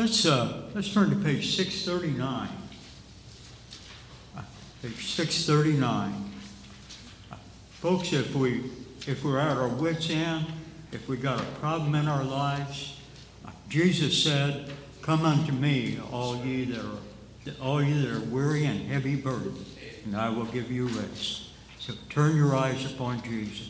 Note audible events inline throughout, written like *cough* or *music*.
let's, uh, let's turn to page six thirty-nine. Page six thirty-nine. Folks, if we, if we're at our wits' end, if we got a problem in our lives, Jesus said, Come unto me, all ye that are, all ye that are weary and heavy burdened, and I will give you rest. So turn your eyes upon Jesus.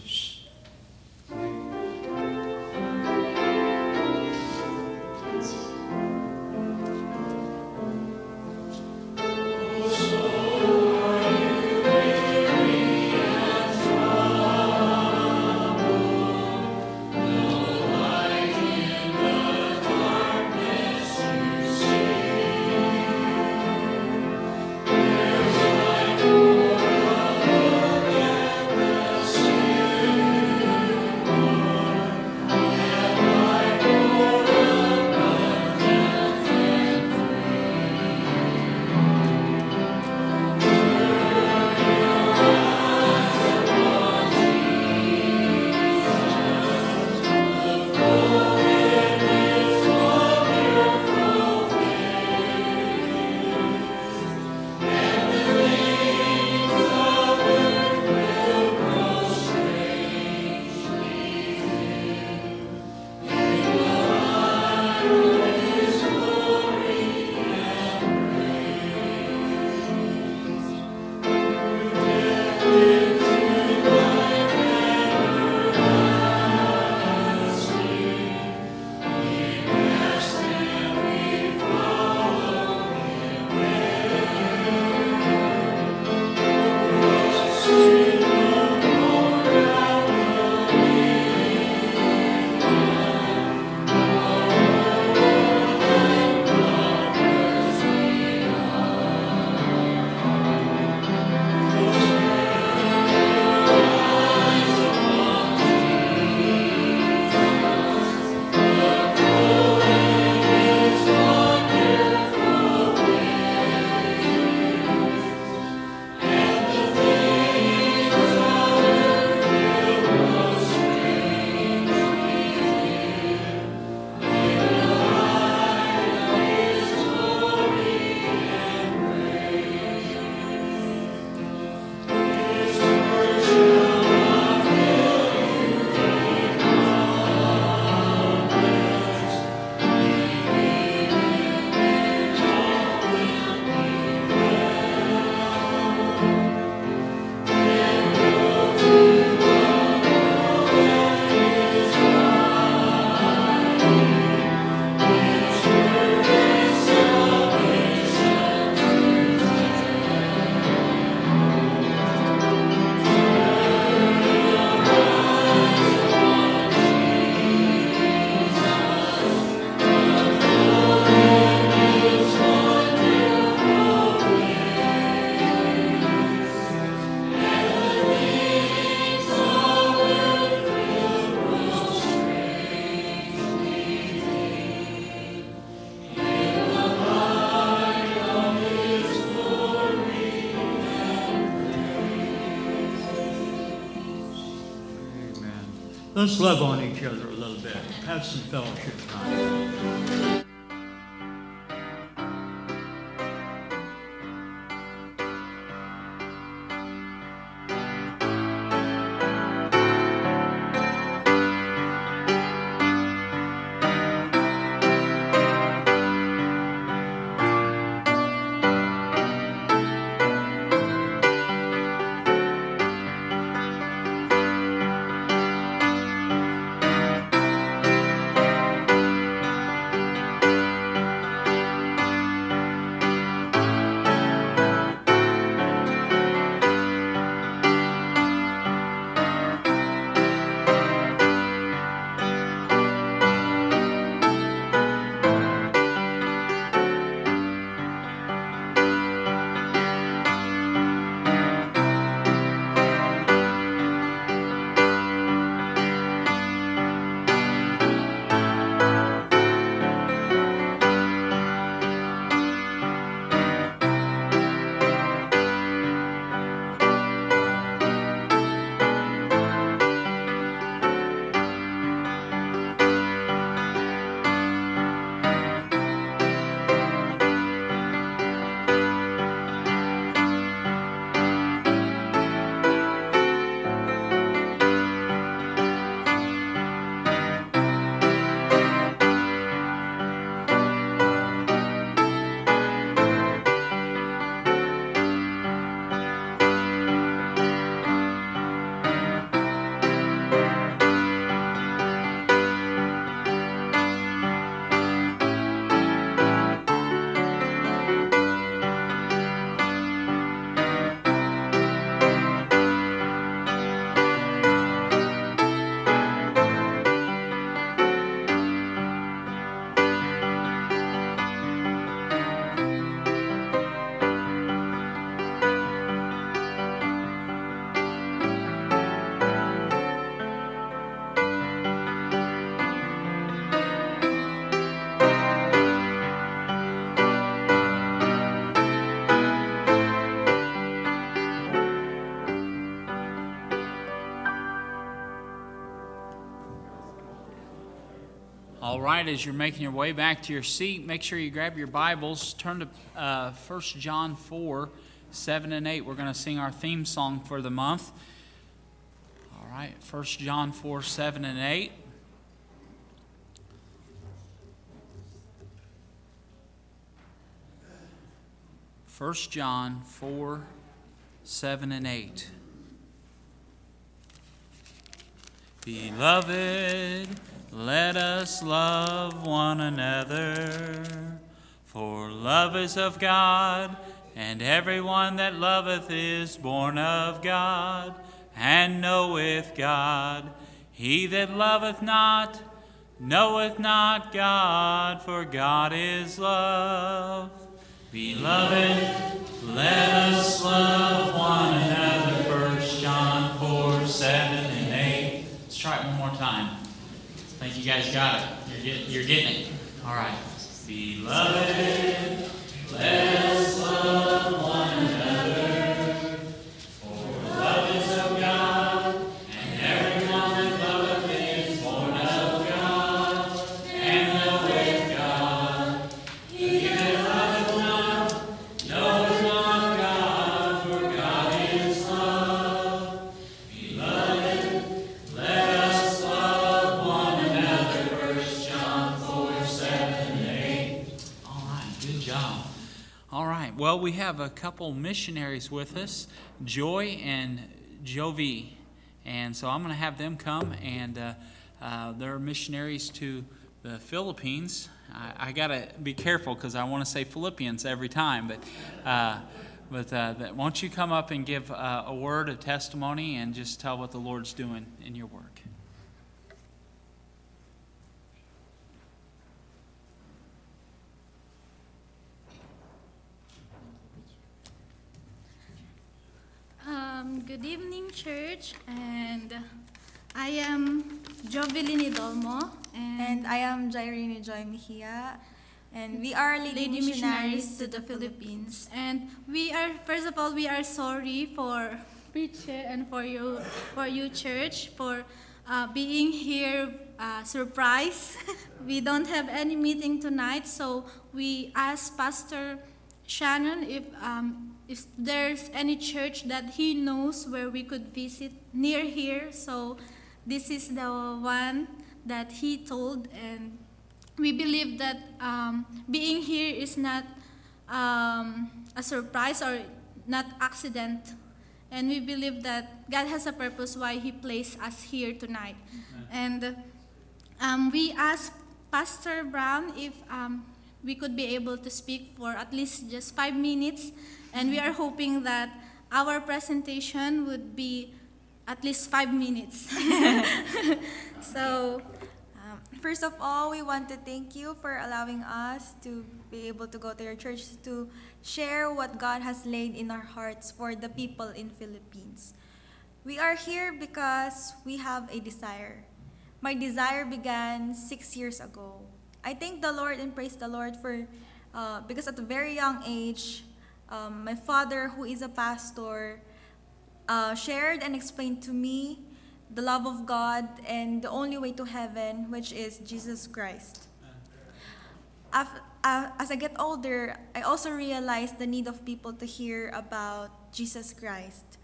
Let's love on each other a little bit. Have some fellowship Right, as you're making your way back to your seat, make sure you grab your Bibles. Turn to uh, 1 John 4 7 and 8. We're going to sing our theme song for the month. All right, 1 John 4 7 and 8. First John 4, 7 and 8. Beloved, let us love one another, for love is of God, and everyone that loveth is born of God, and knoweth God. He that loveth not knoweth not God, for God is love. Beloved, let us love one another. First John 4, 7 and 8. Let's try it one more time. I think you guys got it. You're, get, you're getting it. All right. Beloved, let us love one we have a couple missionaries with us, Joy and Jovi. And so I'm going to have them come, and uh, uh, they're missionaries to the Philippines. I, I got to be careful because I want to say Philippians every time, but. Uh, but uh, that, won't you come up and give uh, a word of testimony and just tell what the Lord's doing in your work? Um, good evening, church, and I am Jovelyn Idolmo, and, And I am Jairine Joy Mejia, and we are Lady, Lady Missionaries Missionaries to the Philippines. And we are, first of all, we are sorry for preacher and for you, for you, church, for uh, being here uh, surprise. *laughs* we don't have any meeting tonight, so we asked Pastor Shannon if um, if there's any church that he knows where we could visit near here. So this is the one that he told, and we believe that um, being here is not um, a surprise or not accident. And we believe that God has a purpose why He placed us here tonight. And um, we asked Pastor Brown if um, we could be able to speak for at least just five minutes. And we are hoping that our presentation would be at least five minutes. *laughs* so, Um, first of all, we want to thank you for allowing us to be able to go to your church to share what God has laid in our hearts for the people in Philippines. We are here because we have a desire. My desire began six years ago. I thank the Lord and praise the Lord for uh, because at a very young age, um, my father, who is a pastor, uh, shared and explained to me the love of God and the only way to heaven, which is Jesus Christ. As I get older, I also realize the need of people to hear about Jesus Christ.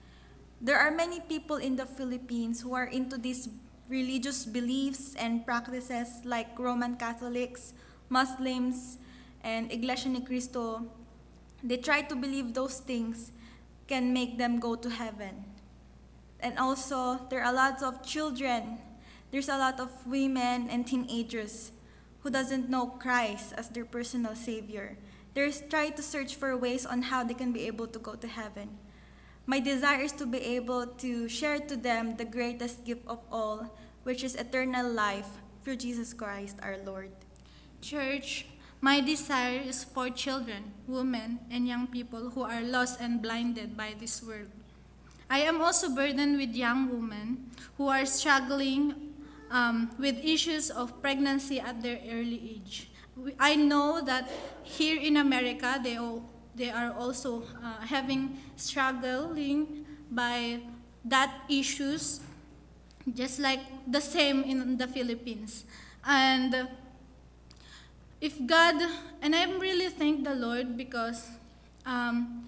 There are many people in the Philippines who are into these religious beliefs and practices like Roman Catholics, Muslims, and Iglesia Ni Cristo. They try to believe those things can make them go to heaven. And also, there are lots of children. There's a lot of women and teenagers who doesn't know Christ as their personal savior. They're trying to search for ways on how they can be able to go to heaven. My desire is to be able to share to them the greatest gift of all, which is eternal life through Jesus Christ our Lord. church, my desire is for children, women, and young people who are lost and blinded by this world. I am also burdened with young women who are struggling um, with issues of pregnancy at their early age. I know that here in America, they, all, they are also uh, having struggling by that issues, just like the same in the Philippines. And if God, and I'm really thank the Lord because um,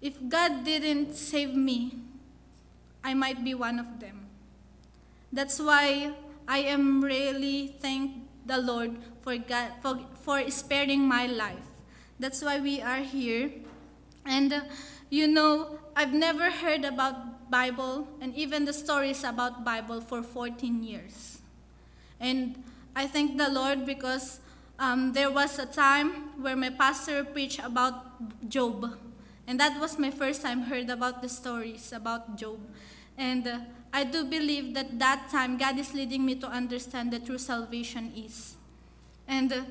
if God didn't save me, I might be one of them. That's why I am really thank the Lord for God for, for sparing my life. That's why we are here. And uh, you know, I've never heard about Bible and even the stories about Bible for 14 years. And I thank the Lord because um, there was a time where my pastor preached about Job. And that was my first time heard about the stories about Job. And uh, I do believe that that time God is leading me to understand the true salvation is. And uh,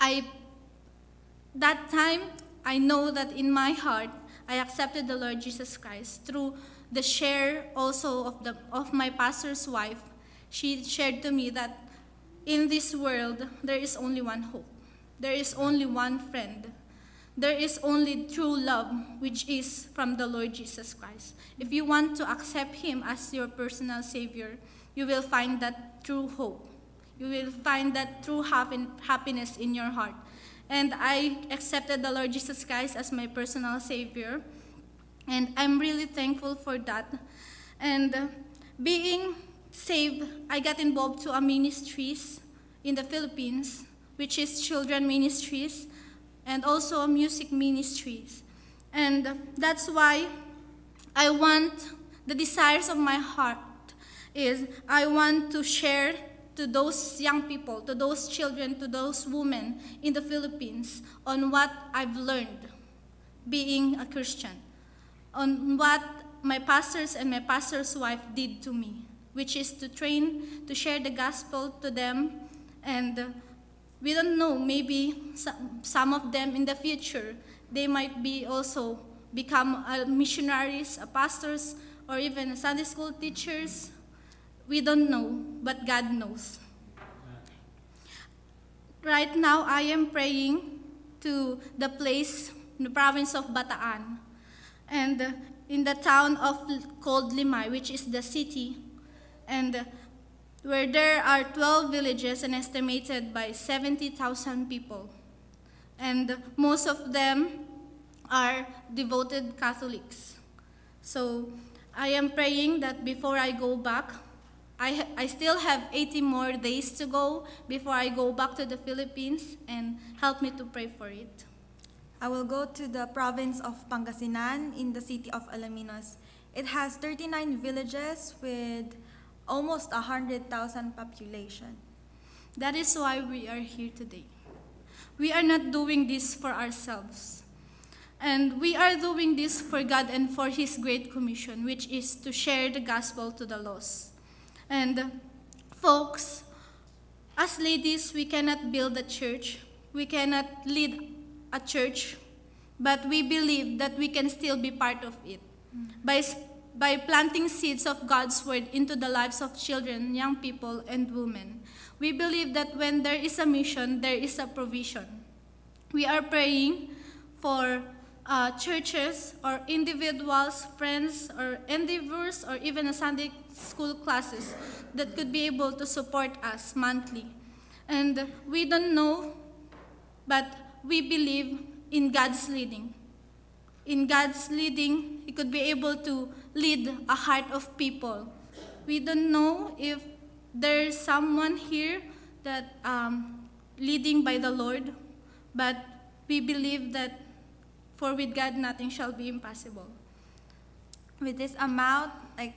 I, that time, I know that in my heart, I accepted the Lord Jesus Christ through the share also of, the, of my pastor's wife. She shared to me that in this world, there is only one hope. There is only one friend. There is only true love, which is from the Lord Jesus Christ. If you want to accept Him as your personal Savior, you will find that true hope. You will find that true happiness in your heart. And I accepted the Lord Jesus Christ as my personal Savior. And I'm really thankful for that. And being saved, I got involved to a ministries in the Philippines, which is children ministries and also music ministries. And that's why I want the desires of my heart is I want to share to those young people, to those children, to those women in the Philippines on what I've learned being a Christian, on what my pastors and my pastor's wife did to me which is to train, to share the gospel to them. And we don't know, maybe some of them in the future, they might be also become uh, missionaries, uh, pastors, or even Sunday school teachers. We don't know, but God knows. Right now, I am praying to the place, in the province of Bataan, and in the town of called Limay, which is the city and where there are 12 villages and estimated by 70,000 people. And most of them are devoted Catholics. So I am praying that before I go back, I, I still have 80 more days to go before I go back to the Philippines and help me to pray for it. I will go to the province of Pangasinan in the city of Alaminos. It has 39 villages with almost 100,000 population. That is why we are here today. We are not doing this for ourselves. And we are doing this for God and for His Great Commission, which is to share the gospel to the lost. And folks, as ladies, we cannot build a church, we cannot lead a church, but we believe that we can still be part of it. By by planting seeds of God's word into the lives of children, young people, and women. We believe that when there is a mission, there is a provision. We are praying for uh, churches or individuals, friends, or endeavors, or even a Sunday school classes that could be able to support us monthly. And we don't know, but we believe in God's leading. In God's leading, He could be able to lead a heart of people. We don't know if there's someone here that um, leading by the Lord, but we believe that for with God nothing shall be impossible. With this amount, like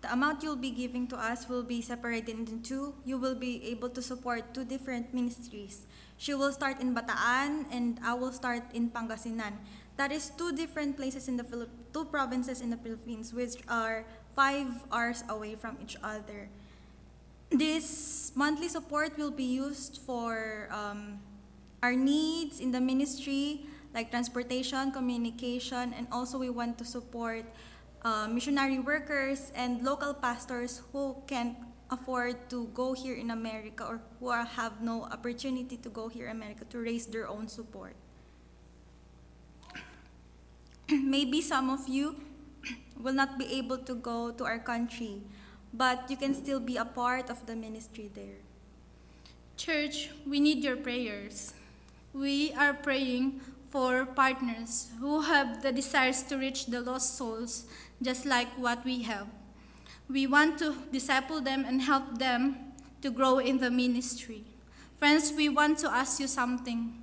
the amount you'll be giving to us will be separated into two. You will be able to support two different ministries. She will start in Bataan and I will start in Pangasinan. That is two different places in the Philipp- two provinces in the Philippines, which are five hours away from each other. This monthly support will be used for um, our needs in the ministry, like transportation, communication, and also we want to support uh, missionary workers and local pastors who can't afford to go here in America or who are, have no opportunity to go here in America to raise their own support. *clears throat* maybe some of you *clears throat* will not be able to go to our country, but you can still be a part of the ministry there. Church, we need your prayers. We are praying for partners who have the desires to reach the lost souls, just like what we have. We want to disciple them and help them to grow in the ministry. Friends, we want to ask you something.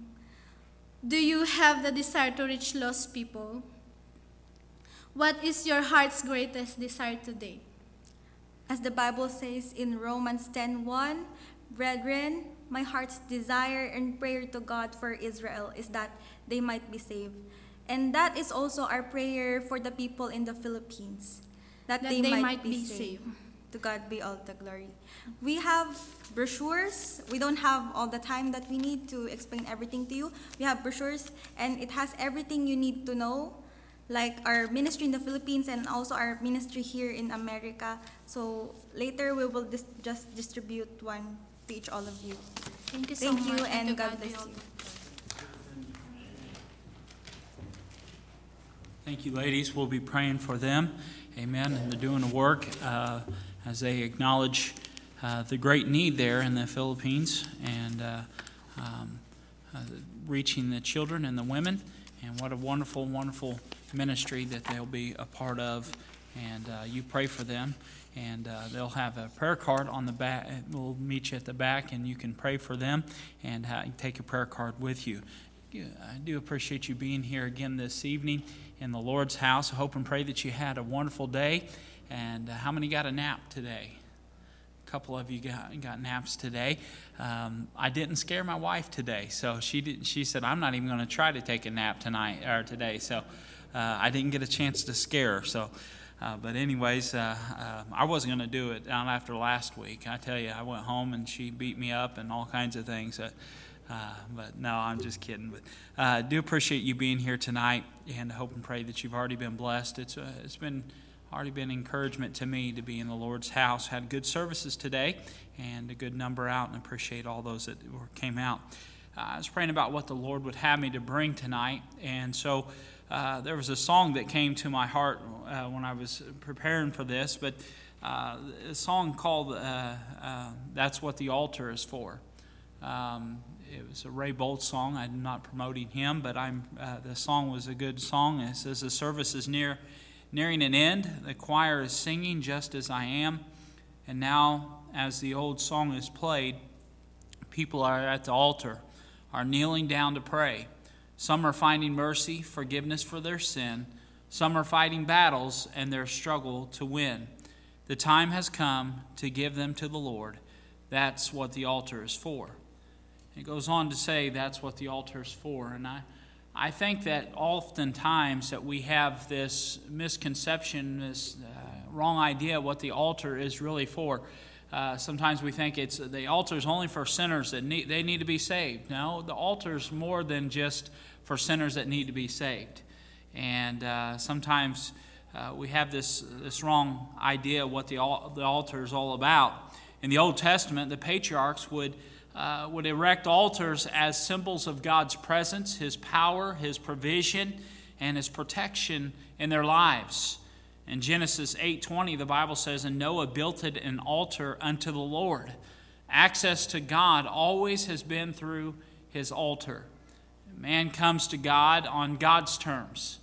Do you have the desire to reach lost people? What is your heart's greatest desire today? As the Bible says in Romans 10:1, Brethren, my heart's desire and prayer to God for Israel is that they might be saved. And that is also our prayer for the people in the Philippines, that, That they, might, be, saved. saved. To God be all the glory. We have brochures. We don't have all the time that we need to explain everything to you. We have brochures, and it has everything you need to know, like our ministry in the Philippines and also our ministry here in America. So later we will dis- just distribute one to each all of you. Thank you so Thank much. you, and to God be bless you. Thank you, ladies. We'll be praying for them. Amen. And they're doing the work uh, as they acknowledge uh, the great need there in the Philippines and uh, um, uh, reaching the children and the women. And what a wonderful, wonderful ministry that they'll be a part of. And uh, you pray for them. And uh, they'll have a prayer card on the back. We'll meet you at the back, and you can pray for them and uh, take a prayer card with you. I do appreciate you being here again this evening in the Lord's house. I hope and pray that you had a wonderful day. And uh, how many got a nap today? A couple of you got, got naps today. Um, I didn't scare my wife today, so she did, she said I'm not even going to try to take a nap tonight or today. So I didn't get a chance to scare her. So. Uh, but anyways, uh, uh, I wasn't going to do it down after last week. I tell you, I went home and she beat me up and all kinds of things. Uh, uh, but no, I'm just kidding. But uh, I do appreciate you being here tonight, and hope and pray that you've already been blessed. It's uh, it's been already been encouragement to me to be in the Lord's house. Had good services today, and a good number out, and appreciate all those that came out. Uh, I was praying about what the Lord would have me to bring tonight, and so. Uh, there was a song that came to my heart uh, when I was preparing for this, but uh, a song called uh, uh, That's What the Altar is For. Um, it was a Ray Boltz song. I'm not promoting him, but I'm, the song was a good song. It says, The service is near, nearing an end. The choir is singing just as I am. And now, as the old song is played, people are at the altar, are kneeling down to pray. Some are finding mercy, forgiveness for their sin. Some are fighting battles and their struggle to win. The time has come to give them to the Lord. That's what the altar is for. It goes on to say that's what the altar is for. And I, I think that oftentimes that we have this misconception, this uh, wrong idea what the altar is really for. Uh, sometimes we think it's the altar is only for sinners that need they need to be saved. No, the altar is more than just for sinners that need to be saved. And uh, sometimes uh, we have this this wrong idea of what the the altar is all about. In the Old Testament, the patriarchs would uh, would erect altars as symbols of God's presence, His power, His provision, and His protection in their lives. In Genesis 8:20, the Bible says, "And Noah built an altar unto the Lord." Access to God always has been through his altar. Man comes to God on God's terms,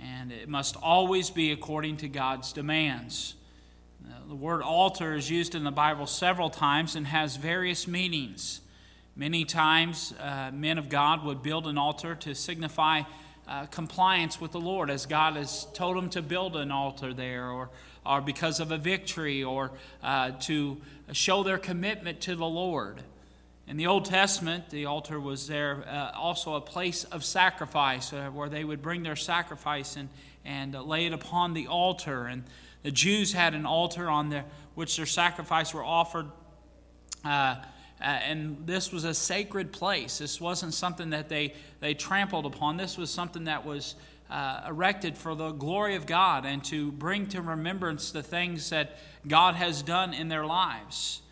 and it must always be according to God's demands. The word altar is used in the Bible several times and has various meanings. Many times, uh, men of God would build an altar to signify uh, compliance with the Lord, as God has told them to build an altar there, or, or because of a victory, or uh, to show their commitment to the Lord. In the Old Testament, the altar was there uh, also a place of sacrifice uh, where they would bring their sacrifice and, and uh, lay it upon the altar. And the Jews had an altar on there which their sacrifice were offered. Uh, uh, and this was a sacred place. This wasn't something that they, they trampled upon. This was something that was uh, erected for the glory of God and to bring to remembrance the things that God has done in their lives.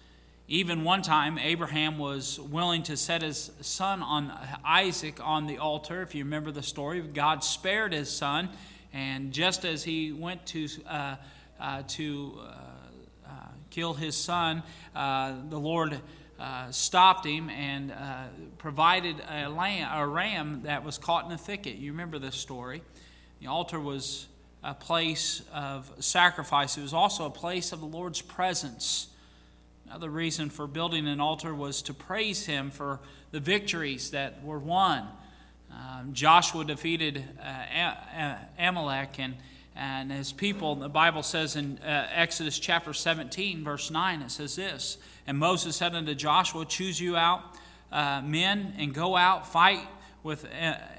Even one time, Abraham was willing to set his son on Isaac on the altar. If you remember the story, God spared his son, and just as he went to uh, uh, to uh, uh, kill his son, uh, the Lord uh, stopped him and provided a, lamb, a ram that was caught in a thicket. You remember this story. The altar was a place of sacrifice, it was also a place of the Lord's presence. Another reason for building an altar was to praise him for the victories that were won. Um, Joshua defeated uh, Amalek and, and his people. The Bible says in uh, Exodus chapter 17, verse 9, it says this And Moses said unto Joshua, Choose you out uh, men and go out, fight with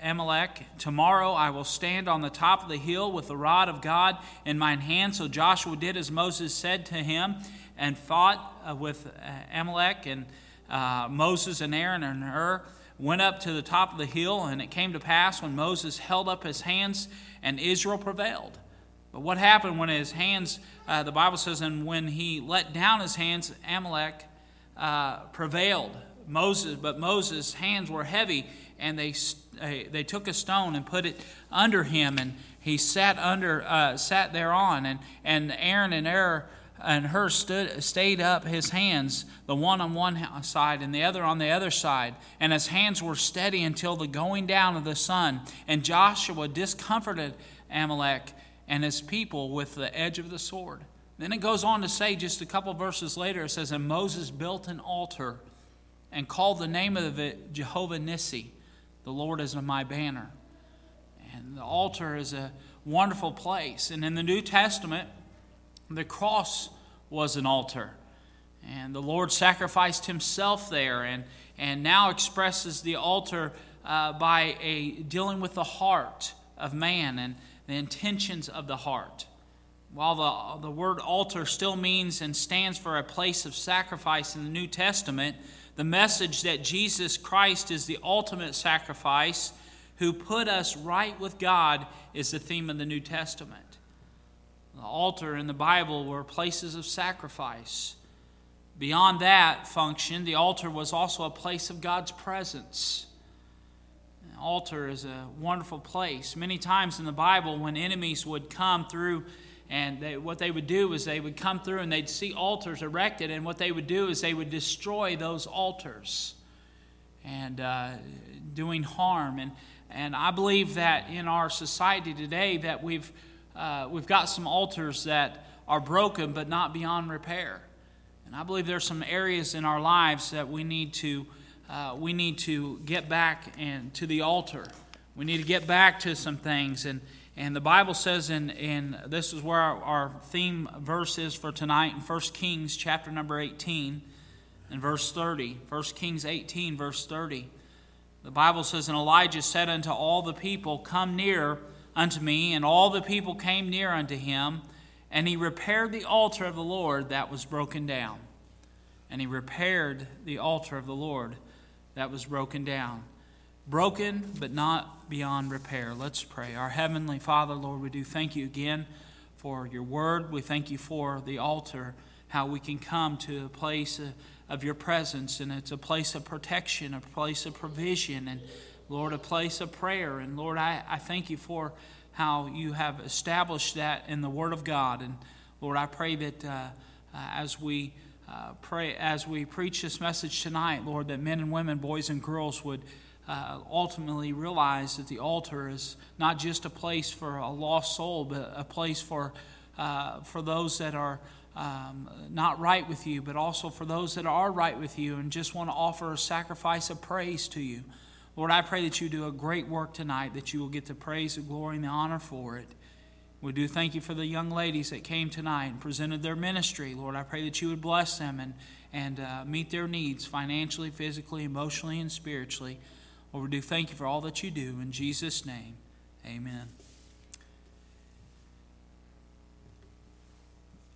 Amalek. Tomorrow I will stand on the top of the hill with the rod of God in mine hand. So Joshua did as Moses said to him and fought uh, with uh, Amalek. And uh, Moses and Aaron and Hur went up to the top of the hill. And it came to pass when Moses held up his hands and Israel prevailed. But what happened when his hands, uh, the Bible says, and when he let down his hands, Amalek uh, prevailed. Moses, but Moses' hands were heavy and they, they took a stone and put it under him, and he sat under uh, sat thereon, and and Aaron and Hur and Hur stood stayed up his hands, the one on one side and the other on the other side, and his hands were steady until the going down of the sun. And Joshua discomforted Amalek and his people with the edge of the sword. Then it goes on to say, just a couple verses later, it says, And Moses built an altar and called the name of it Jehovah Nissi the Lord is my banner. And the altar is a wonderful place. And in the New Testament, the cross was an altar. And the Lord sacrificed himself there and, and now expresses the altar uh, by a dealing with the heart of man and the intentions of the heart. While the, the word altar still means and stands for a place of sacrifice in the New Testament, the message that Jesus Christ is the ultimate sacrifice who put us right with God is the theme of the New Testament. The altar in the Bible were places of sacrifice. Beyond that function, the altar was also a place of God's presence. The altar is a wonderful place. Many times in the Bible, when enemies would come through and they, what they would do is they would come through and they'd see altars erected, and what they would do is they would destroy those altars and uh, doing harm. And, and I believe that in our society today that we've, uh, we've got some altars that are broken but not beyond repair. And I believe there's some areas in our lives that we need to, uh, we need to get back and to the altar. We need to get back to some things and, and the Bible says, in, in this is where our, our theme verse is for tonight in 1 Kings chapter number 18 and verse 30. 1 Kings 18, verse 30. The Bible says, And Elijah said unto all the people, Come near unto me. And all the people came near unto him. And he repaired the altar of the Lord that was broken down. And he repaired the altar of the Lord that was broken down broken but not beyond repair. Let's pray. Our Heavenly Father, Lord, we do thank you again for your word. We thank you for the altar, how we can come to a place of your presence, and it's a place of protection, a place of provision, and Lord, a place of prayer. And Lord, I, I thank you for how you have established that in the Word of God. And Lord, I pray that uh, uh, as we uh, pray, as we preach this message tonight, Lord, that men and women, boys and girls would uh, ultimately realize that the altar is not just a place for a lost soul, but a place for, uh, for those that are um, not right with you, but also for those that are right with you and just want to offer a sacrifice of praise to you. Lord, I pray that you do a great work tonight, that you will get the praise, the glory, and the honor for it. We do thank you for the young ladies that came tonight and presented their ministry. Lord, I pray that you would bless them and, and uh, meet their needs financially, physically, emotionally, and spiritually. Lord, we do thank you for all that you do. In Jesus' name, amen.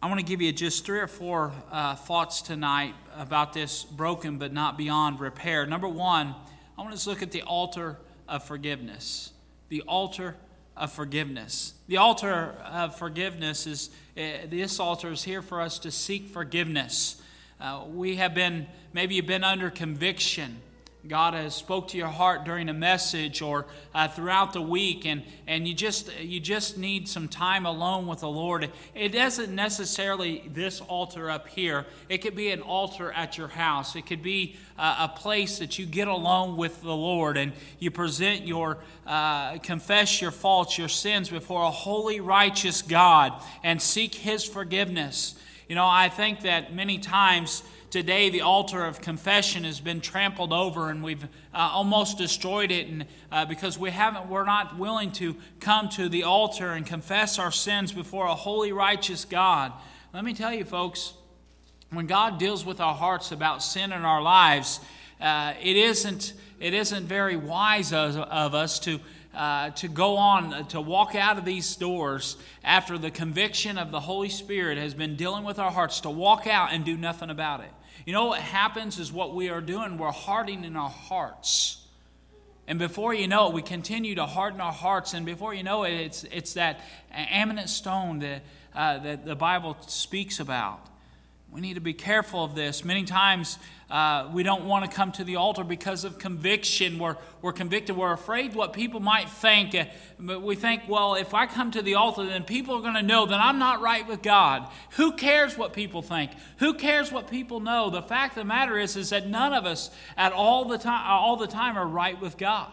I want to give you just three or four uh, thoughts tonight about this broken but not beyond repair. Number one, I want us to look at the altar of forgiveness. The altar of forgiveness. The altar of forgiveness is, uh, this altar is here for us to seek forgiveness. Uh, we have been, maybe you've been under conviction God has spoke to your heart during a message or uh, throughout the week, and, and you just you just need some time alone with the Lord. It isn't necessarily this altar up here. It could be an altar at your house. It could be uh, a place that you get alone with the Lord and you present your uh, confess your faults, your sins before a holy, righteous God, and seek His forgiveness. You know, I think that many times today the altar of confession has been trampled over and we've uh, almost destroyed it and uh, because we haven't we're not willing to come to the altar and confess our sins before a holy righteous god. Let me tell you folks when god deals with our hearts about sin in our lives uh, it isn't it isn't very wise of, of us to uh, to go on, uh, to walk out of these doors after the conviction of the Holy Spirit has been dealing with our hearts, to walk out and do nothing about it. You know what happens is what we are doing, we're hardening our hearts. And before you know it, we continue to harden our hearts. And before you know it, it's, it's that eminent stone that, uh, that the Bible speaks about. We need to be careful of this. Many times uh, we don't want to come to the altar because of conviction. We're, we're convicted. We're afraid what people might think. Uh, but we think, well, if I come to the altar, then people are going to know that I'm not right with God. Who cares what people think? Who cares what people know? The fact of the matter is, is that none of us at all the time, all the time are right with God.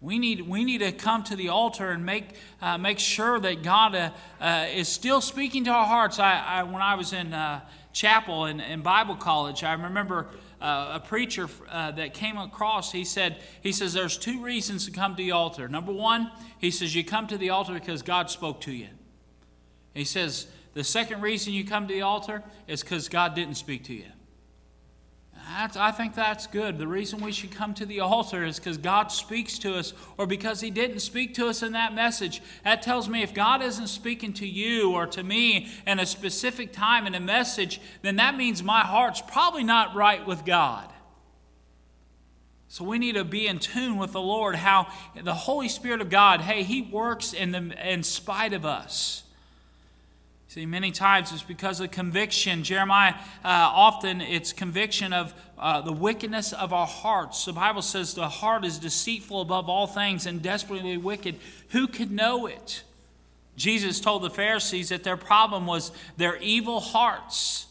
We need, we need to come to the altar and make, uh, make sure that God uh, uh, is still speaking to our hearts. I, I when I was in uh, chapel and, and, Bible college, I remember uh, a preacher uh, that came across. He said, he says, there's two reasons to come to the altar. Number one, he says, you come to the altar because God spoke to you. He says, the second reason you come to the altar is because God didn't speak to you. That's, I think that's good. The reason we should come to the altar is because God speaks to us or because He didn't speak to us in that message. That tells me if God isn't speaking to you or to me in a specific time in a message, then that means my heart's probably not right with God. So we need to be in tune with the Lord, how the Holy Spirit of God, hey, He works in, the, in spite of us. See, many times it's because of conviction. Jeremiah, uh, often it's conviction of uh, the wickedness of our hearts. The Bible says the heart is deceitful above all things and desperately wicked. Who could know it? Jesus told the Pharisees that their problem was their evil hearts.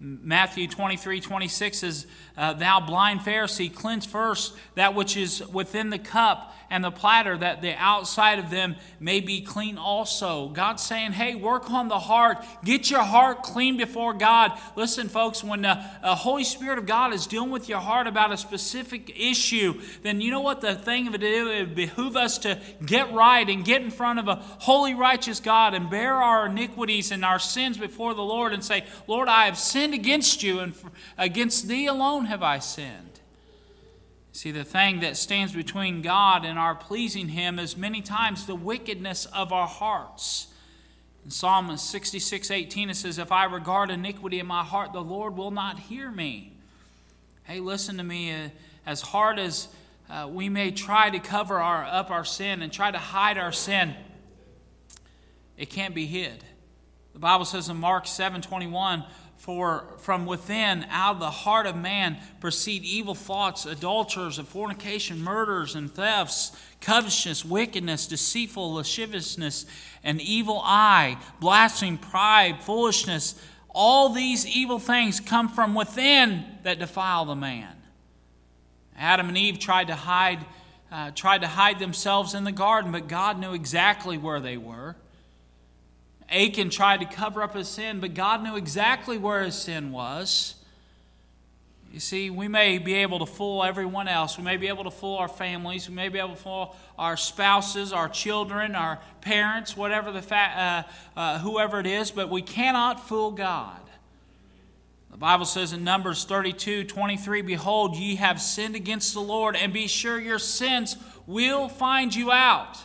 Matthew 23 26 says, uh, Thou blind Pharisee, cleanse first that which is within the cup and the platter, that the outside of them may be clean also. God's saying, hey, work on the heart. Get your heart clean before God. Listen, folks, when the Holy Spirit of God is dealing with your heart about a specific issue, then you know what the thing of it is? It behoove us to get right and get in front of a holy, righteous God and bear our iniquities and our sins before the Lord and say, Lord, I have sinned against you, and against thee alone have I sinned. See, the thing that stands between God and our pleasing Him is many times the wickedness of our hearts. In Psalm 66 18, it says, If I regard iniquity in my heart, the Lord will not hear me. Hey, listen to me. Uh, as hard as uh, we may try to cover our, up our sin and try to hide our sin, it can't be hid. The Bible says in Mark 7 21, for from within, out of the heart of man, proceed evil thoughts, adulterers, and fornication, murders, and thefts, covetousness, wickedness, deceitful lasciviousness, an evil eye, blasphemy, pride, foolishness. All these evil things come from within that defile the man. Adam and Eve tried to hide, uh, tried to hide themselves in the garden, but God knew exactly where they were. Achan tried to cover up his sin, but God knew exactly where his sin was. You see, we may be able to fool everyone else. We may be able to fool our families. We may be able to fool our spouses, our children, our parents, whatever the fa- uh, uh, whoever it is, but we cannot fool God. The Bible says in Numbers 32 23, Behold, ye have sinned against the Lord, and be sure your sins will find you out.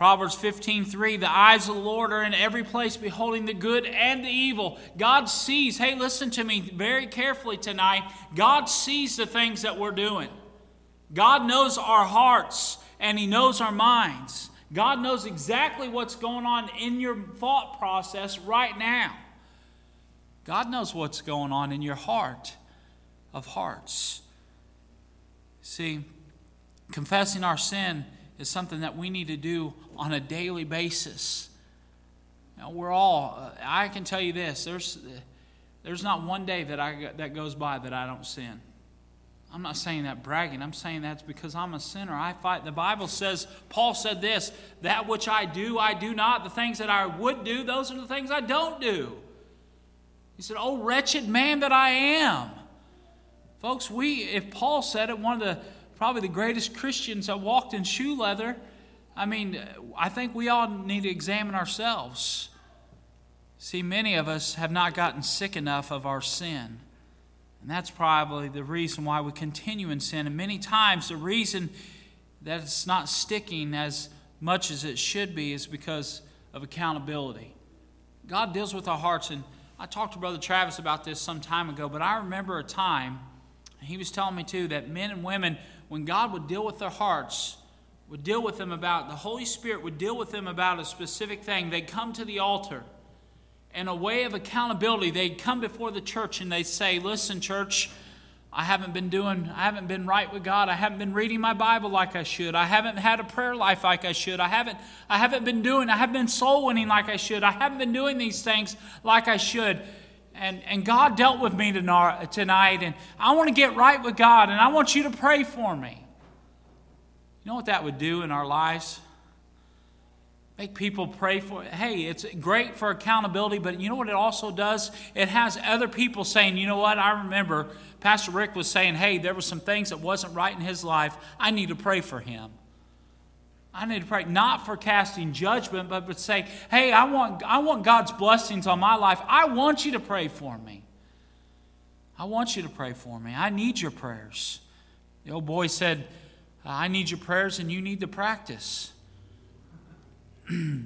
Proverbs 15:3 The eyes of the Lord are in every place beholding the good and the evil. God sees. Hey, listen to me very carefully tonight. God sees the things that we're doing. God knows our hearts and he knows our minds. God knows exactly what's going on in your thought process right now. God knows what's going on in your heart. of hearts. See, confessing our sin is something that we need to do on a daily basis. Now, we're all, uh, I can tell you this there's, there's not one day that, I, that goes by that I don't sin. I'm not saying that bragging. I'm saying that's because I'm a sinner. I fight. The Bible says, Paul said this that which I do, I do not. The things that I would do, those are the things I don't do. He said, Oh, wretched man that I am. Folks, we, if Paul said it, one of the probably the greatest Christians that walked in shoe leather, I mean, I think we all need to examine ourselves. See, many of us have not gotten sick enough of our sin. And that's probably the reason why we continue in sin. And many times, the reason that it's not sticking as much as it should be is because of accountability. God deals with our hearts. And I talked to Brother Travis about this some time ago, but I remember a time, he was telling me too, that men and women, when God would deal with their hearts, would deal with them about, the Holy Spirit would deal with them about a specific thing, they'd come to the altar in a way of accountability, they'd come before the church and they'd say, Listen, church, I haven't been doing, I haven't been right with God. I haven't been reading my Bible like I should. I haven't had a prayer life like I should. I haven't, I haven't been doing, I haven't been soul winning like I should. I haven't been doing these things like I should. And, and God dealt with me tonight, and I want to get right with God, and I want you to pray for me. You know what that would do in our lives? Make people pray for it. Hey, it's great for accountability, but you know what it also does? It has other people saying, you know what? I remember Pastor Rick was saying, hey, there were some things that wasn't right in his life. I need to pray for him. I need to pray not for casting judgment, but but say, hey, I want, I want God's blessings on my life. I want you to pray for me. I want you to pray for me. I need your prayers. The old boy said, I need your prayers and you need to practice. *clears throat* the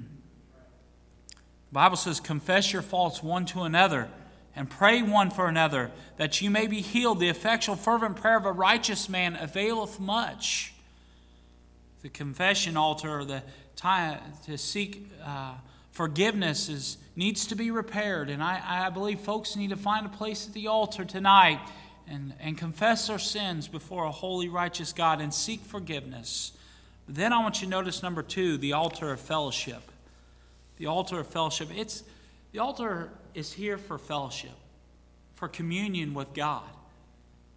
Bible says, Confess your faults one to another and pray one for another, that you may be healed. The effectual, fervent prayer of a righteous man availeth much. The confession altar, the time to seek uh, forgiveness, is, needs to be repaired. And I, I believe folks need to find a place at the altar tonight and, and confess their sins before a holy, righteous God and seek forgiveness. Then I want you to notice number two, the altar of fellowship. The altar of fellowship. It's the altar is here for fellowship, for communion with God.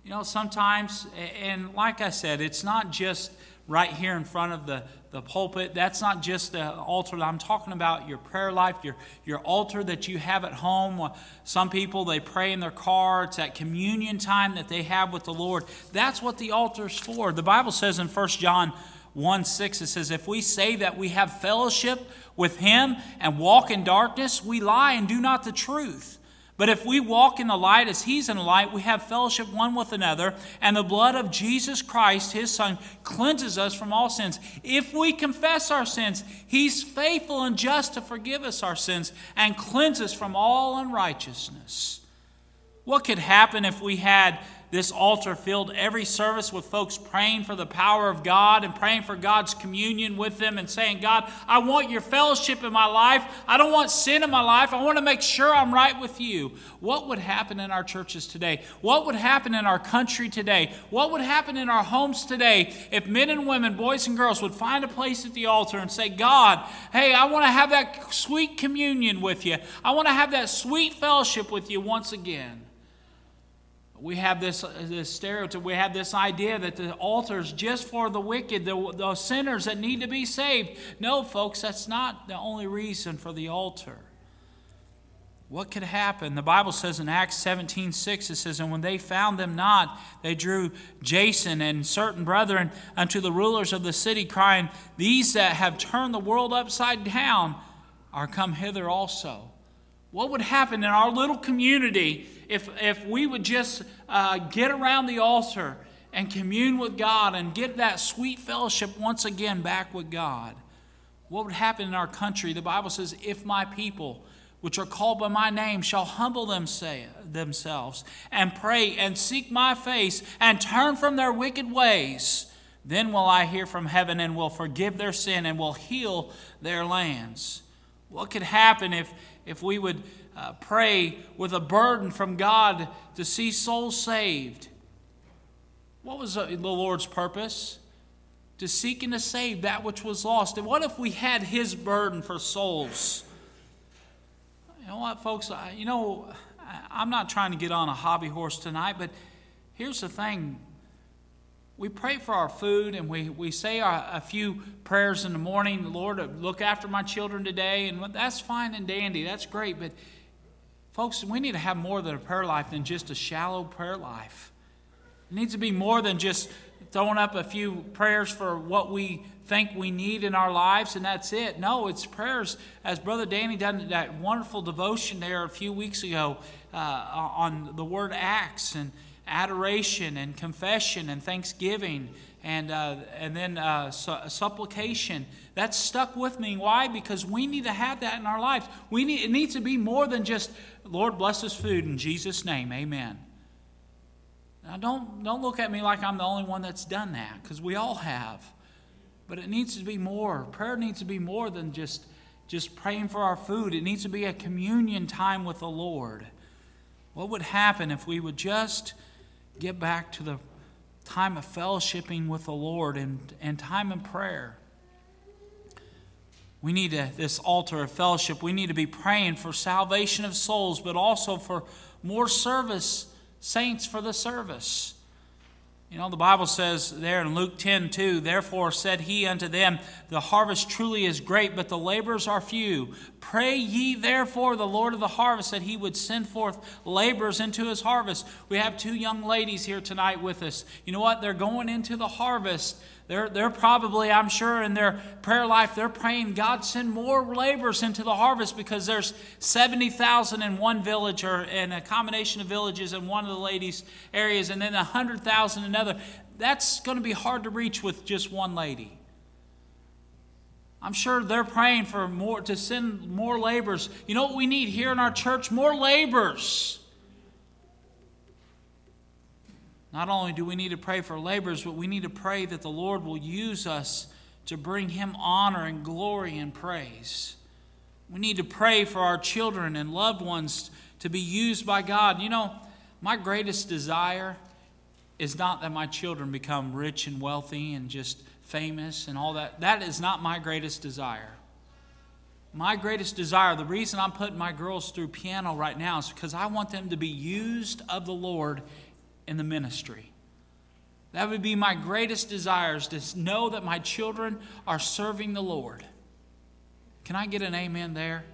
You know, sometimes, and like I said, it's not just right here in front of the, the pulpit. That's not just the altar. I'm talking about your prayer life, your, your altar that you have at home. Some people, they pray in their car. It's that communion time that they have with the Lord. That's what the altar is for. The Bible says in 1 John 1 6, it says, If we say that we have fellowship with him and walk in darkness, we lie and do not the truth. But if we walk in the light as he's in the light, we have fellowship one with another, and the blood of Jesus Christ, his Son, cleanses us from all sins. If we confess our sins, he's faithful and just to forgive us our sins and cleanse us from all unrighteousness. What could happen if we had this altar filled every service with folks praying for the power of God and praying for God's communion with them and saying, God, I want your fellowship in my life. I don't want sin in my life. I want to make sure I'm right with you. What would happen in our churches today? What would happen in our country today? What would happen in our homes today if men and women, boys and girls, would find a place at the altar and say, God, hey, I want to have that sweet communion with you. I want to have that sweet fellowship with you once again we have this, uh, this stereotype, we have this idea that the altar is just for the wicked, the, the sinners that need to be saved. No, folks, that's not the only reason for the altar. What could happen? The Bible says in Acts 17 6, it says, And when they found them not, they drew Jason and certain brethren unto the rulers of the city, crying, These that have turned the world upside down are come hither also. What would happen in our little community if, if we would just uh, get around the altar and commune with God and get that sweet fellowship once again back with God? What would happen in our country? The Bible says, If my people, which are called by my name, shall humble themselves and pray and seek my face and turn from their wicked ways, then will I hear from heaven and will forgive their sin and will heal their lands. What could happen if, if we would uh, pray with a burden from God to see souls saved. What was the Lord's purpose? To seek and to save that which was lost. And what if we had His burden for souls? You know what, folks? I, you know, I, I'm not trying to get on a hobby horse tonight, but here's the thing. We pray for our food and we, we say our, a few prayers in the morning. Lord, look after my children today. And that's fine and dandy. That's great. But, folks, we need to have more than a prayer life than just a shallow prayer life. It needs to be more than just throwing up a few prayers for what we think we need in our lives and that's it. No, it's prayers, as Brother Danny done that wonderful devotion there a few weeks ago uh, on the word acts and adoration and confession and thanksgiving and, uh, and then uh, su- supplication. That's stuck with me. Why? Because we need to have that in our lives. We need, it needs to be more than just, Lord, bless this food in Jesus' name. Amen. Now, don't, don't look at me like I'm the only one that's done that, because we all have. But it needs to be more. Prayer needs to be more than just, just praying for our food, it needs to be a communion time with the Lord. What would happen if we would just get back to the time of fellowshipping with the Lord and, and time in prayer? We need a, this altar of fellowship. We need to be praying for salvation of souls, but also for more service saints for the service. You know, the Bible says there in Luke 10 2, therefore said he unto them, The harvest truly is great, but the laborers are few. Pray ye therefore the Lord of the harvest that he would send forth laborers into his harvest. We have two young ladies here tonight with us. You know what? They're going into the harvest. They're, they're probably, I'm sure, in their prayer life, they're praying, God, send more laborers into the harvest because there's 70,000 in one village or in a combination of villages in one of the ladies' areas and then 100,000 in another. That's going to be hard to reach with just one lady. I'm sure they're praying for more to send more laborers. You know what we need here in our church? More laborers. Not only do we need to pray for laborers, but we need to pray that the Lord will use us to bring Him honor and glory and praise. We need to pray for our children and loved ones to be used by God. You know, my greatest desire is not that my children become rich and wealthy and just famous and all that. That is not my greatest desire. My greatest desire, the reason I'm putting my girls through piano right now is because I want them to be used of the Lord in the ministry. That would be my greatest desires to know that my children are serving the Lord. Can I get an amen there?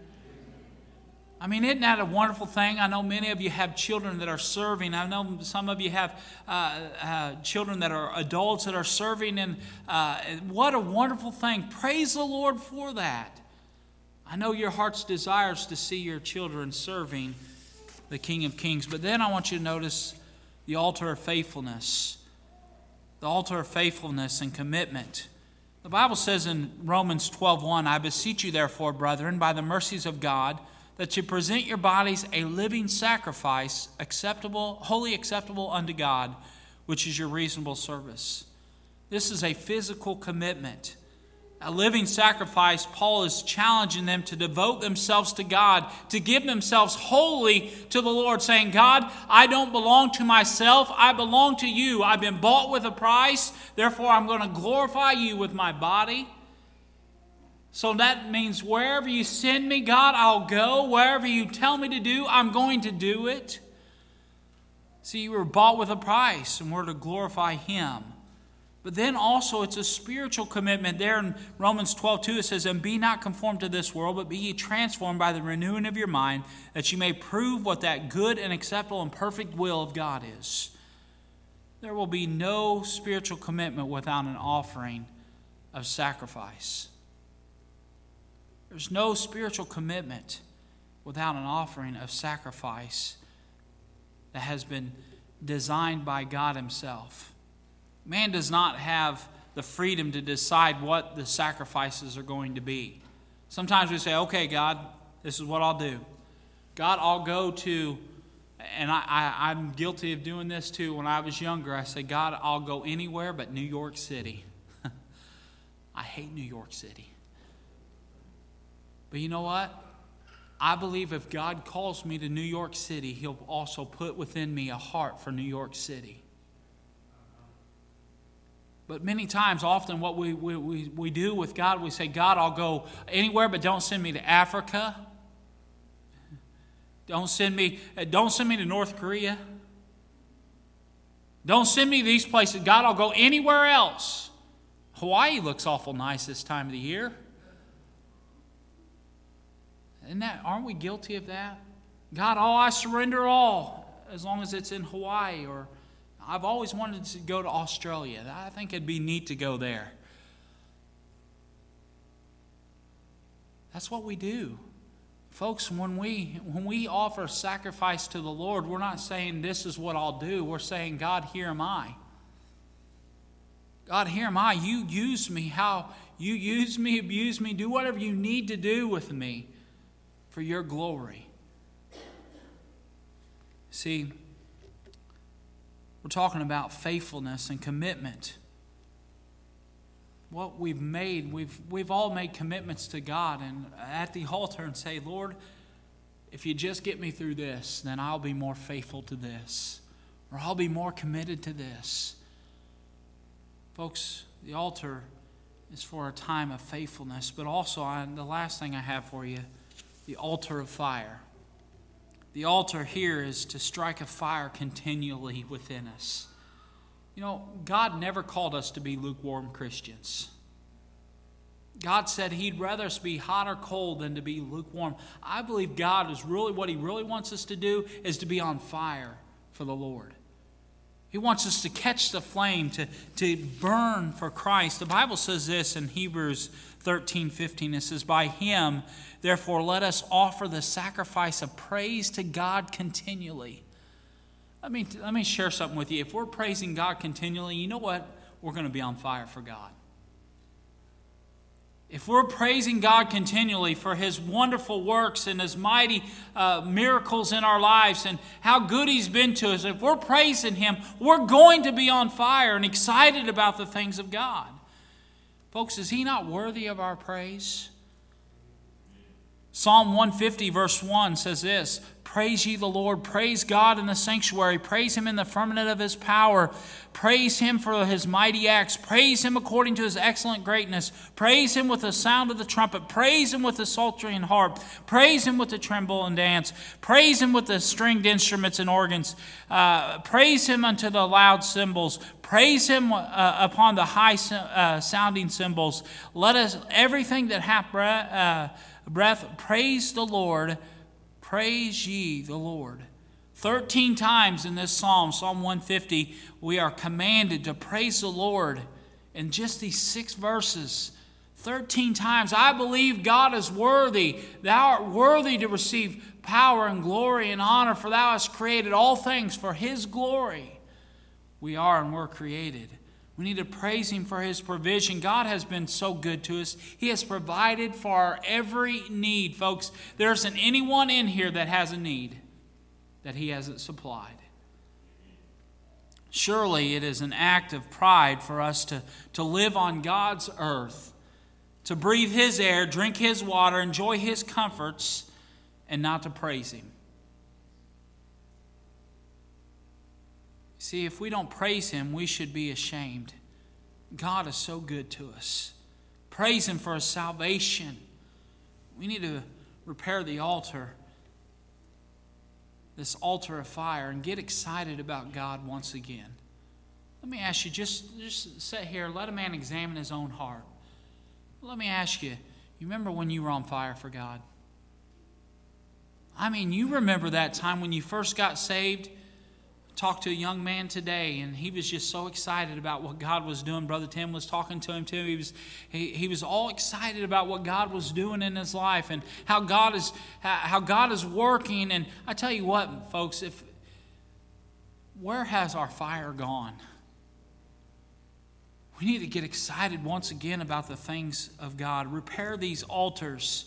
I mean, isn't that a wonderful thing? I know many of you have children that are serving. I know some of you have uh, uh, children that are adults that are serving, and uh, what a wonderful thing. Praise the Lord for that. I know your heart's desires to see your children serving the King of Kings, but then I want you to notice the altar of faithfulness. The altar of faithfulness and commitment. The Bible says in Romans 12:1, I beseech you therefore, brethren, by the mercies of God, that you present your bodies a living sacrifice, acceptable, wholly acceptable unto God, which is your reasonable service. This is a physical commitment a living sacrifice, Paul is challenging them to devote themselves to God, to give themselves wholly to the Lord, saying, God, I don't belong to myself, I belong to you. I've been bought with a price, therefore I'm going to glorify you with my body. So that means wherever you send me, God, I'll go. Wherever you tell me to do, I'm going to do it. See, you were bought with a price, and we're to glorify Him. But then also it's a spiritual commitment. There in Romans 12, 2, it says, And be not conformed to this world, but be ye transformed by the renewing of your mind, that you may prove what that good and acceptable and perfect will of God is. There will be no spiritual commitment without an offering of sacrifice. There's no spiritual commitment without an offering of sacrifice that has been designed by God Himself. Man does not have the freedom to decide what the sacrifices are going to be. Sometimes we say, okay, God, this is what I'll do. God, I'll go to, and I, I, I'm guilty of doing this too. When I was younger, I say, God, I'll go anywhere but New York City. *laughs* I hate New York City. But you know what? I believe if God calls me to New York City, He'll also put within me a heart for New York City. But many times, often, what we, we, we, we do with God, we say, God, I'll go anywhere, but don't send me to Africa. Don't send me, eh, don't send me to North Korea. Don't send me to these places. God, I'll go anywhere else. Hawaii looks awful nice this time of the year. Isn't that, aren't we guilty of that? God, oh, I surrender all as long as it's in Hawaii or I've always wanted to go to Australia. I think it'd be neat to go there. That's what we do. Folks, when we when we offer sacrifice to the Lord, we're not saying this is what I'll do. We're saying, God, here am I. God, here am I. You use me how you use me, abuse me, do whatever you need to do with me for your glory. See, we're talking about faithfulness and commitment. What we've made, we've, we've all made commitments to God and at the altar and say, Lord, if you just get me through this, then I'll be more faithful to this, or I'll be more committed to this. Folks, the altar is for a time of faithfulness, but also I, the last thing I have for you the altar of fire. The altar here is to strike a fire continually within us. You know, God never called us to be lukewarm Christians. God said He'd rather us be hot or cold than to be lukewarm. I believe God is really what He really wants us to do is to be on fire for the Lord. He wants us to catch the flame, to, to burn for Christ. The Bible says this in Hebrews 13 15. It says, By Him Therefore, let us offer the sacrifice of praise to God continually. Let me, let me share something with you. If we're praising God continually, you know what? We're going to be on fire for God. If we're praising God continually for His wonderful works and His mighty uh, miracles in our lives and how good He's been to us, if we're praising Him, we're going to be on fire and excited about the things of God. Folks, is He not worthy of our praise? Psalm 150, verse 1 says this Praise ye the Lord, praise God in the sanctuary, praise him in the firmament of his power, praise him for his mighty acts, praise him according to his excellent greatness, praise him with the sound of the trumpet, praise him with the psaltery and harp, praise him with the timbrel and dance, praise him with the stringed instruments and organs, uh, praise him unto the loud cymbals, praise him uh, upon the high uh, sounding cymbals. Let us, everything that hath breath, uh, breath, praise the Lord, praise ye the Lord. 13 times in this psalm, Psalm 150, we are commanded to praise the Lord in just these six verses. 13 times. I believe God is worthy. Thou art worthy to receive power and glory and honor, for thou hast created all things for his glory. We are and were created. We need to praise Him for His provision. God has been so good to us. He has provided for our every need. Folks, there isn't anyone in here that has a need that He hasn't supplied. Surely it is an act of pride for us to, to live on God's earth, to breathe His air, drink His water, enjoy His comforts, and not to praise Him. See, if we don't praise Him, we should be ashamed. God is so good to us. Praise Him for His salvation. We need to repair the altar, this altar of fire, and get excited about God once again. Let me ask you, just, just sit here, let a man examine his own heart. Let me ask you, you remember when you were on fire for God? I mean, you remember that time when you first got saved talked to a young man today and he was just so excited about what god was doing. Brother tim was talking to him too. He was he, he was all excited about what god was doing in his life and how god is how god is working. And i tell you what folks if where has our fire gone? We need to get excited once again about the things of god. Repair these altars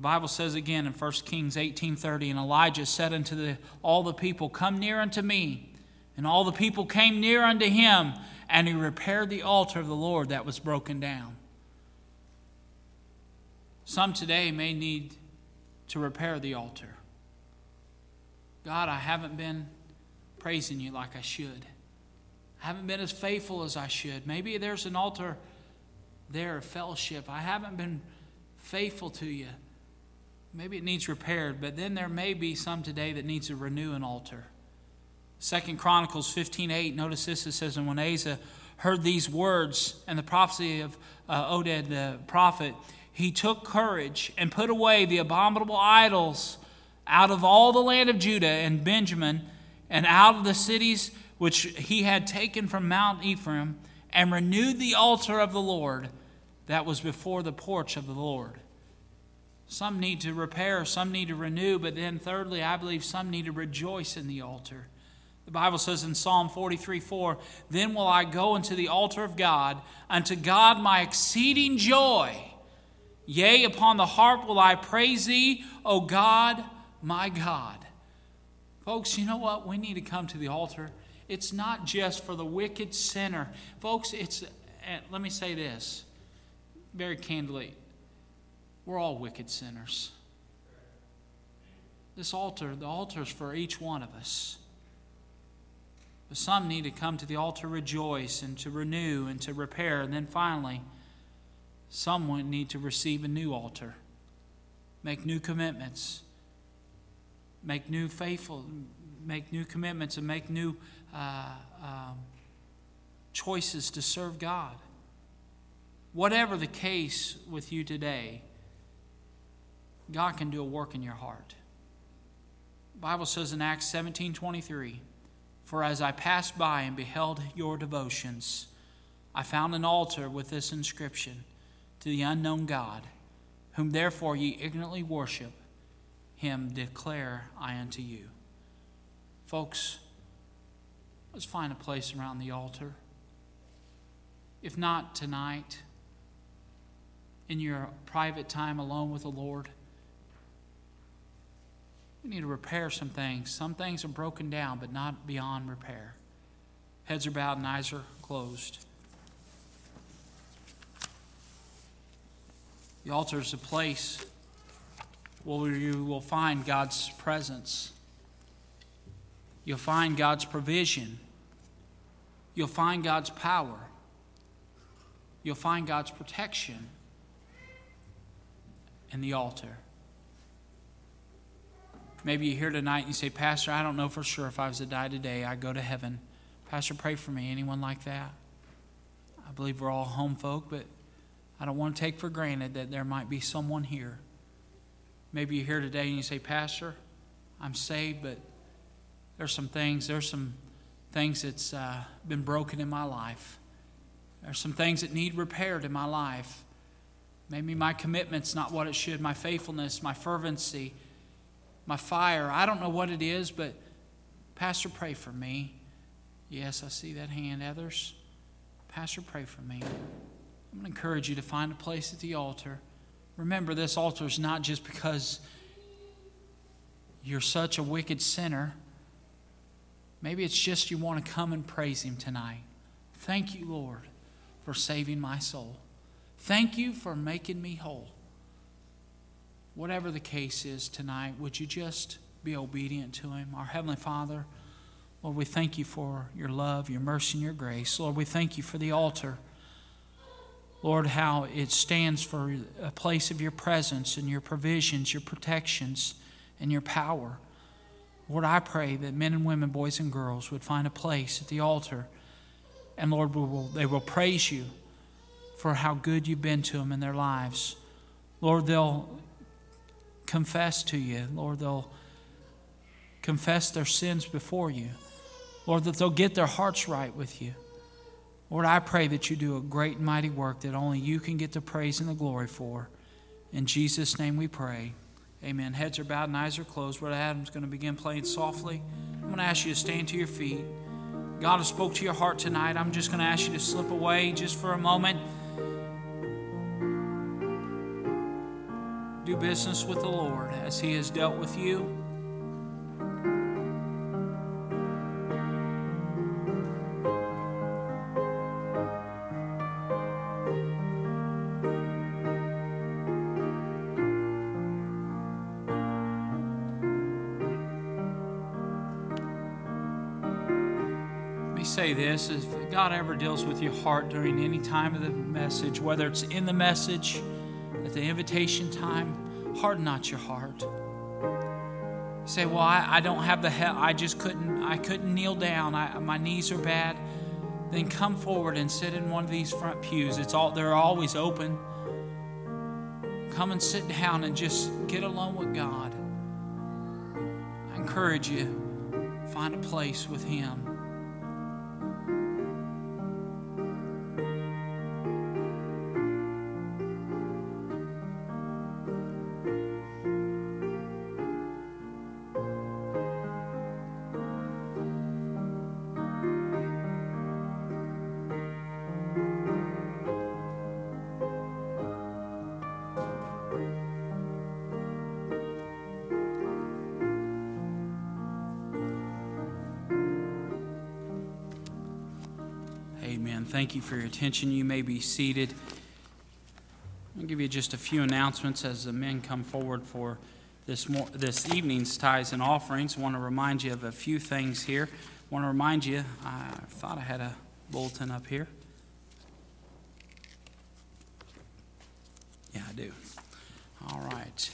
Bible says again in 1 Kings 18:30 and Elijah said unto the, all the people come near unto me and all the people came near unto him and he repaired the altar of the Lord that was broken down. Some today may need to repair the altar. God, I haven't been praising you like I should. I haven't been as faithful as I should. Maybe there's an altar there of fellowship. I haven't been faithful to you. Maybe it needs repaired, but then there may be some today that needs to renew an altar. Second Chronicles 15:8. Notice this. It says, "And when Asa heard these words and the prophecy of uh, Oded the prophet, he took courage and put away the abominable idols out of all the land of Judah and Benjamin, and out of the cities which he had taken from Mount Ephraim, and renewed the altar of the Lord that was before the porch of the Lord." Some need to repair, some need to renew, but then thirdly, I believe some need to rejoice in the altar. The Bible says in Psalm 43 4, Then will I go into the altar of God, unto God my exceeding joy. Yea, upon the harp will I praise thee, O God, my God. Folks, you know what? We need to come to the altar. It's not just for the wicked sinner. Folks, it's, eh, let me say this very candidly we're all wicked sinners. This altar, the altar is for each one of us. But some need to come to the altar, rejoice, and to renew and to repair. And then finally, some need to receive a new altar, make new commitments, make new faithful, make new commitments, and make new uh, um, choices to serve God. Whatever the case with you today, God can do a work in your heart. The Bible says in Acts 17 23, For as I passed by and beheld your devotions, I found an altar with this inscription To the unknown God, whom therefore ye ignorantly worship, him declare I unto you. Folks, let's find a place around the altar. If not tonight, in your private time alone with the Lord, we need to repair some things. Some things are broken down, but not beyond repair. Heads are bowed and eyes are closed. The altar is a place where you will find God's presence. You'll find God's provision. You'll find God's power. You'll find God's protection in the altar. Maybe you're here tonight and you say, Pastor, I don't know for sure if I was to die today, I'd go to heaven. Pastor, pray for me. Anyone like that? I believe we're all home folk, but I don't want to take for granted that there might be someone here. Maybe you're here today and you say, Pastor, I'm saved, but there's some things, there's some things that's uh, been broken in my life. There's some things that need repaired in my life. Maybe my commitment's not what it should, my faithfulness, my fervency my fire. I don't know what it is, but Pastor, pray for me. Yes, I see that hand. Others, Pastor, pray for me. I'm going to encourage you to find a place at the altar. Remember, this altar is not just because you're such a wicked sinner. Maybe it's just you want to come and praise Him tonight. Thank you, Lord, for saving my soul. Thank you for making me whole whatever the case is tonight, would you just be obedient to Him? Our Heavenly Father, Lord, we thank you for your love, your mercy, and your grace. Lord, we thank you for the altar. Lord, how it stands for a place of your presence and your provisions, your protections, and your power. Lord, I pray that men and women, boys and girls, would find a place at the altar. And Lord, will, they will praise you for how good you've been to them in their lives. Lord, they'll confess to you. Lord, they'll confess their sins before you. Lord, that they'll get their hearts right with you. Lord, I pray that you do a great and mighty work that only you can get the praise and the glory for. In Jesus' name we pray. Amen. Heads are bowed and eyes are closed. Brother Adam's going to begin playing softly. I'm going to ask you to stand to your feet. God has spoke to your heart tonight. I'm just going to ask you to slip away just for a moment. Do business with the Lord as He has dealt with you. Let me say this if God ever deals with your heart during any time of the message, whether it's in the message, at the invitation time, harden not your heart. You say, Well, I, I don't have the help. I just couldn't, I couldn't kneel down. I, my knees are bad. Then come forward and sit in one of these front pews. It's all, they're always open. Come and sit down and just get alone with God. I encourage you, find a place with Him. You for your attention. You may be seated. I'll give you just a few announcements as the men come forward for this, mor- this evening's tithes and offerings. I want to remind you of a few things here. I want to remind you, I thought I had a bulletin up here. Yeah, I do. All right.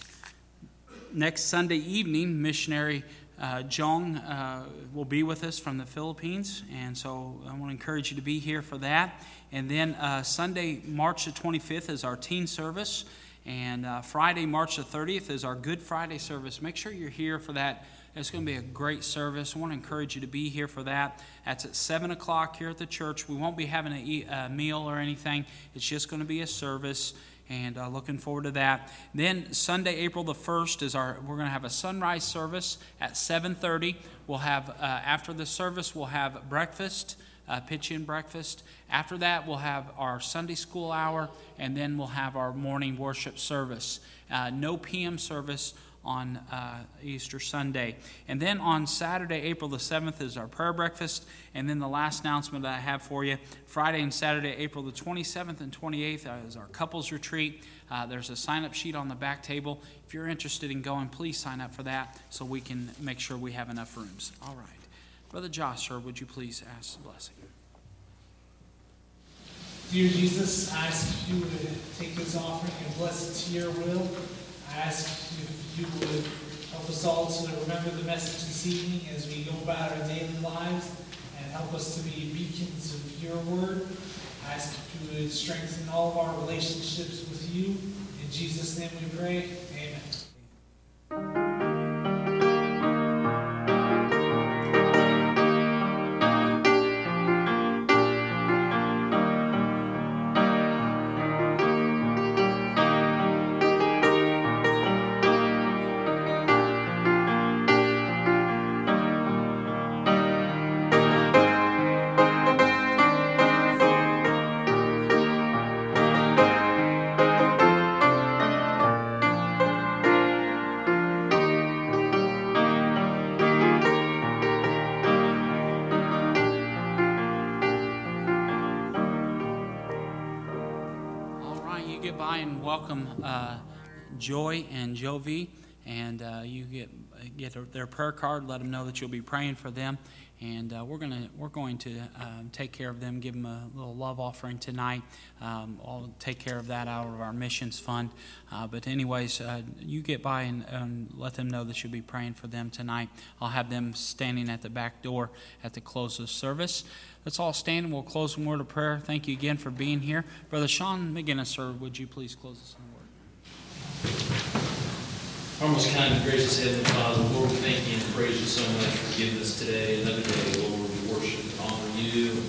Next Sunday evening, missionary uh, uh, will be with us from the Philippines, and so I want to encourage you to be here for that. And then uh, Sunday, March the 25th, is our teen service, and uh, Friday, March the 30th, is our Good Friday service. Make sure you're here for that. It's going to be a great service. I want to encourage you to be here for that. That's at 7 o'clock here at the church. We won't be having a meal or anything, it's just going to be a service and uh, looking forward to that. Then Sunday, April the first is our. We're going to have a sunrise service at seven thirty. We'll have uh, after the service we'll have breakfast, uh, pitch-in breakfast. After that we'll have our Sunday school hour, and then we'll have our morning worship service. Uh, no PM service on uh, Easter Sunday. And then on Saturday, April the 7th, is our prayer breakfast. And then the last announcement that I have for you Friday and Saturday, April the 27th and 28th, uh, is our couples retreat. Uh, there's a sign up sheet on the back table. If you're interested in going, please sign up for that so we can make sure we have enough rooms. All right. Brother Josh, sir, would you please ask the blessing? Dear Jesus, I ask you to take this offering and bless it to your will. I ask if you would help us all to remember the message this evening as we go about our daily lives and help us to be beacons of your word. I ask you would strengthen all of our relationships with you. In Jesus' name we pray. Amen. Joy and Jovi, and uh, you get get their prayer card. Let them know that you'll be praying for them, and uh, we're gonna we're going to um, take care of them. Give them a little love offering tonight. Um, I'll take care of that out of our missions fund. Uh, but anyways, uh, you get by and, and let them know that you'll be praying for them tonight. I'll have them standing at the back door at the close of service. Let's all stand and we'll close in word of prayer. Thank you again for being here. Brother Sean McGinnis, sir, would you please close us? Our most kind and gracious Heavenly Father, Lord, we thank you and praise you so much for giving us today, another day, Lord, we worship and honor you.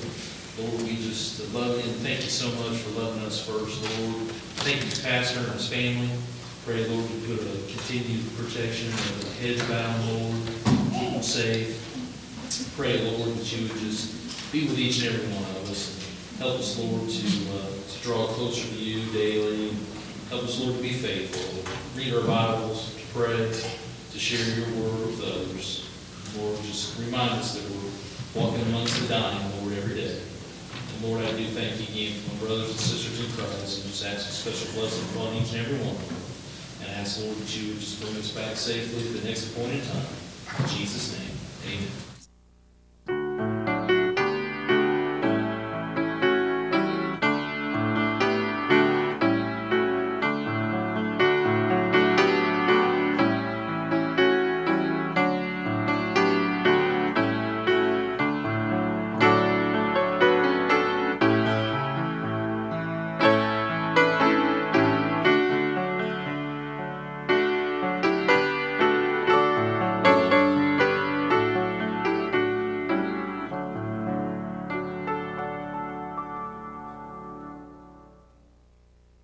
Lord, we just love you and thank you so much for loving us first, Lord. Thank you, Pastor and his family. Pray, Lord, you put a continued protection of the hedge bound, Lord, keep them safe. Pray, Lord, that you would just be with each and every one of us. and Help us, Lord, to, uh, to draw closer to you daily. Help us, Lord, to be faithful, read our Bibles, to pray, to share your word with others. Lord, just remind us that we're walking amongst the dying, Lord, every day. And Lord, I do thank you again for my brothers and sisters in Christ, and just ask a special blessing upon each and every one of them. And ask, Lord, that you would just bring us back safely at the next appointed time. In Jesus' name, amen.